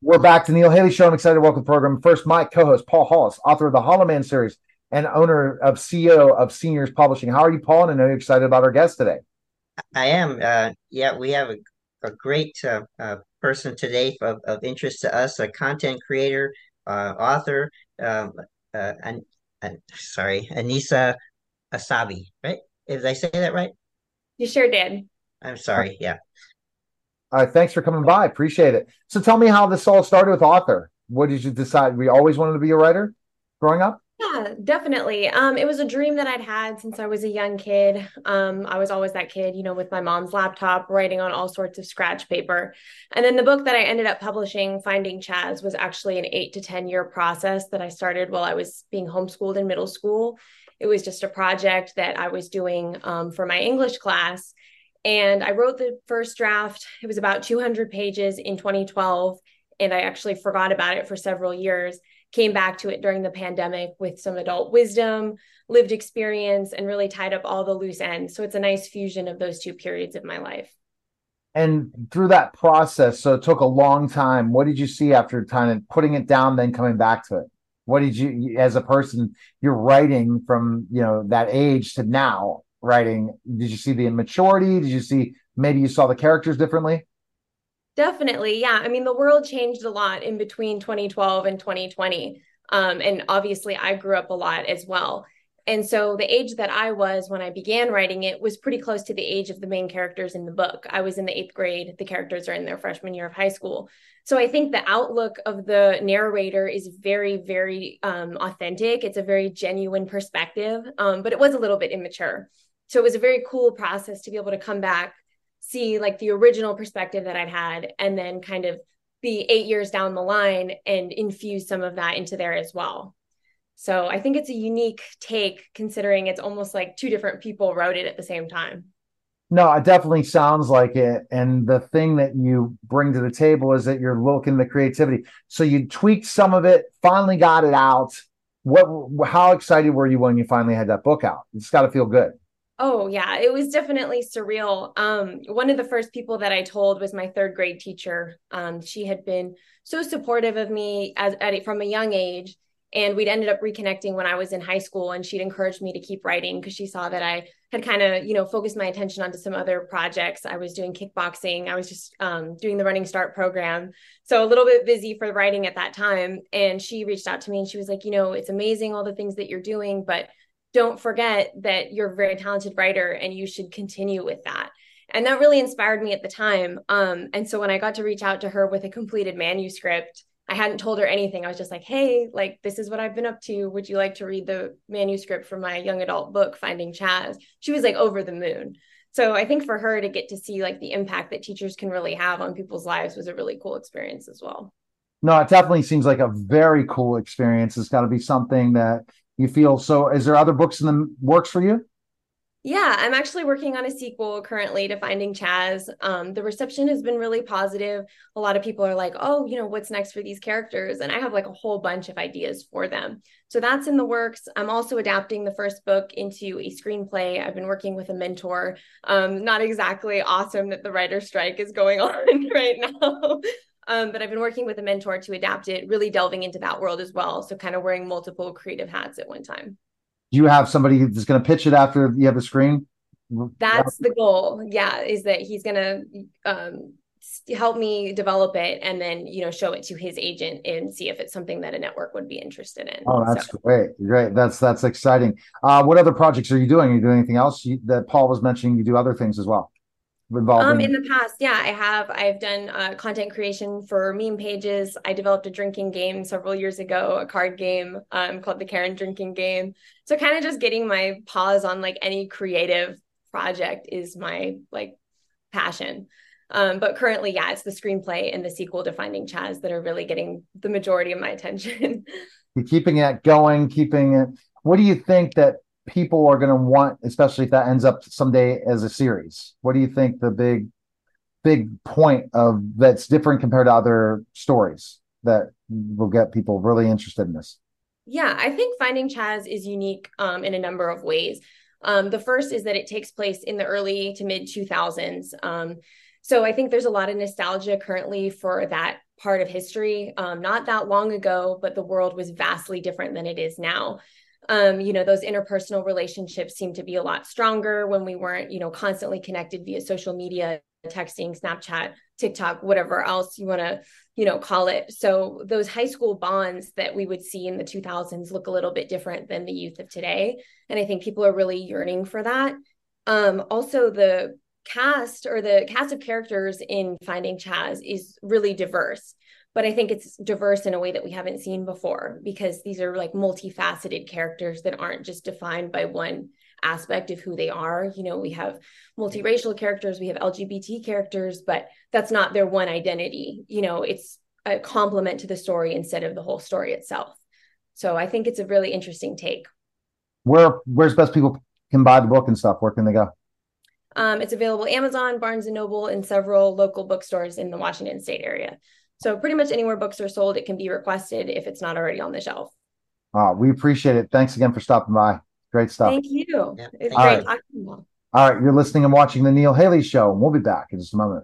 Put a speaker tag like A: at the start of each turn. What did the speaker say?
A: We're back to Neil Haley Show. I'm excited to welcome the program. First, my co-host Paul Hollis, author of the Hollow Man series and owner of CEO of Seniors Publishing. How are you, Paul? And I know you're excited about our guest today.
B: I am. Uh, yeah, we have a, a great uh, uh, person today of, of interest to us, a content creator, uh, author, um, uh, and, and sorry, Anisa Ashabi, right? Did I say that right?
C: You sure did.
B: I'm sorry. Yeah.
A: All right, thanks for coming by. Appreciate it. So tell me how this all started with author. What did you decide? We always wanted to be a writer growing up?
C: Yeah, definitely. Um, it was a dream that I'd had since I was a young kid. Um, I was always that kid, you know, with my mom's laptop, writing on all sorts of scratch paper. And then the book that I ended up publishing, Finding Chaz, was actually an eight to 10 year process that I started while I was being homeschooled in middle school. It was just a project that I was doing um, for my English class. And I wrote the first draft. It was about 200 pages in 2012. And I actually forgot about it for several years. Came back to it during the pandemic with some adult wisdom, lived experience, and really tied up all the loose ends. So it's a nice fusion of those two periods of my life.
A: And through that process, so it took a long time. What did you see after kind of putting it down, then coming back to it? What did you, as a person, you're writing from you know that age to now? Writing did you see the immaturity? Did you see maybe you saw the characters differently?
C: Definitely yeah. I mean the world changed a lot in between 2012 and 2020 um, and obviously i grew up a lot as well. And so the age that i was when i began writing it was pretty close to the age of the main characters in the book. I was in the eighth grade. The characters are in their freshman year of high school. So i think the outlook of the narrator is very very um, authentic. It's a very genuine perspective um, but it was a little bit immature so it was a very cool process to be able to come back see like the original perspective that i'd had and then kind of be eight years down the line and infuse some of that into there as well. So i think it's a unique take considering it's almost like two different people wrote it at the same time.
A: No it definitely sounds like it. And the thing that you bring to the table is that you're looking the creativity. So you tweaked some of it finally got it out. What how excited were you when you finally had that book out? It's got to feel good
C: Oh yeah, it was definitely surreal. Um, one of the first people that I told was my third grade teacher. Um, she had been so supportive of me as at, from a young age, and we'd ended up reconnecting when I was in high school. And she'd encouraged me to keep writing because she saw that I had kind of you know focused my attention onto some other projects. I was doing kickboxing. I was just um, doing the Running Start program, so a little bit busy for writing at that time. And she reached out to me and she was like, you know, it's amazing all the things that you're doing, but don't forget that you're a very talented writer and you should continue with that. And that really inspired me at the time. Um, and so when i got to reach out to her with a completed manuscript i hadn't told her anything. I was just like hey like this is what i've been up to. Would you like to read the manuscript for my young adult book finding chaz? She was like over the moon. So i think for her to get to see like the impact that teachers can really have on people's lives was a really cool experience as well.
A: No it definitely seems like a very cool experience. It's got to be something that you feel so is there other books in the works for you?
C: Yeah i'm actually working on a sequel currently to finding chaz. Um, the reception has been really positive. A lot of people are like oh you know what's next for these characters? And i have like a whole bunch of ideas for them. So that's in the works. I'm also adapting the first book into a screenplay. I've been working with a mentor. Um, not exactly awesome that the writer strike is going on right now um, but I've been working with a mentor to adapt it, really delving into that world as well. So kind of wearing multiple creative hats at one time.
A: Do you have somebody that's going to pitch it after you have a screen?
C: That's the goal. Yeah, is that he's going to um, help me develop it and then you know show it to his agent and see if it's something that a network would be interested in.
A: Oh, that's so. great! Great. That's that's exciting. Uh, what other projects are you doing? Are you doing anything else? You, that Paul was mentioning, you do other things as well
C: involved um in the past yeah i have i've done uh, content creation for meme pages. I developed a drinking game several years ago a card game um called the karen drinking game. So kind of just getting my paws on like any creative project is my like passion. Um but currently yeah it's the screenplay and the sequel to finding chaz that are really getting the majority of my attention.
A: Keeping it going keeping it what do you think that people are going to want, especially if that ends up someday as a series? What do you think the big, big point of that's different compared to other stories that will get people really interested in this?
C: Yeah, I think Finding Chaz is unique um, in a number of ways. Um, the first is that it takes place in the early to mid 2000s. Um, so I think there's a lot of nostalgia currently for that part of history. Um, not that long ago, but the world was vastly different than it is now. Um, you know, those interpersonal relationships seem to be a lot stronger when we weren't, you know, constantly connected via social media, texting, Snapchat, TikTok, whatever else you want to, you know, call it. So those high school bonds that we would see in the 2000s look a little bit different than the youth of today. And I think people are really yearning for that. Um, also, the cast or the cast of characters in Finding Chaz is really diverse. But I think it's diverse in a way that we haven't seen before because these are like multifaceted characters that aren't just defined by one aspect of who they are. You know, we have multiracial characters, we have LGBT characters, but that's not their one identity. You know, it's a complement to the story instead of the whole story itself. So I think it's a really interesting take.
A: Where where's best people can buy the book and stuff? Where can they go?
C: Um, it's available Amazon, Barnes and Noble, and several local bookstores in the Washington State area. So pretty much anywhere books are sold, it can be requested if it's not already on the shelf.
A: Uh, we appreciate it. Thanks again for stopping by. Great stuff.
C: Thank you.
B: Yeah,
C: It's
B: thank
C: great
A: you.
C: talking to you.
A: All right, you're listening and watching the Neil Haley Show, and we'll be back in just a moment.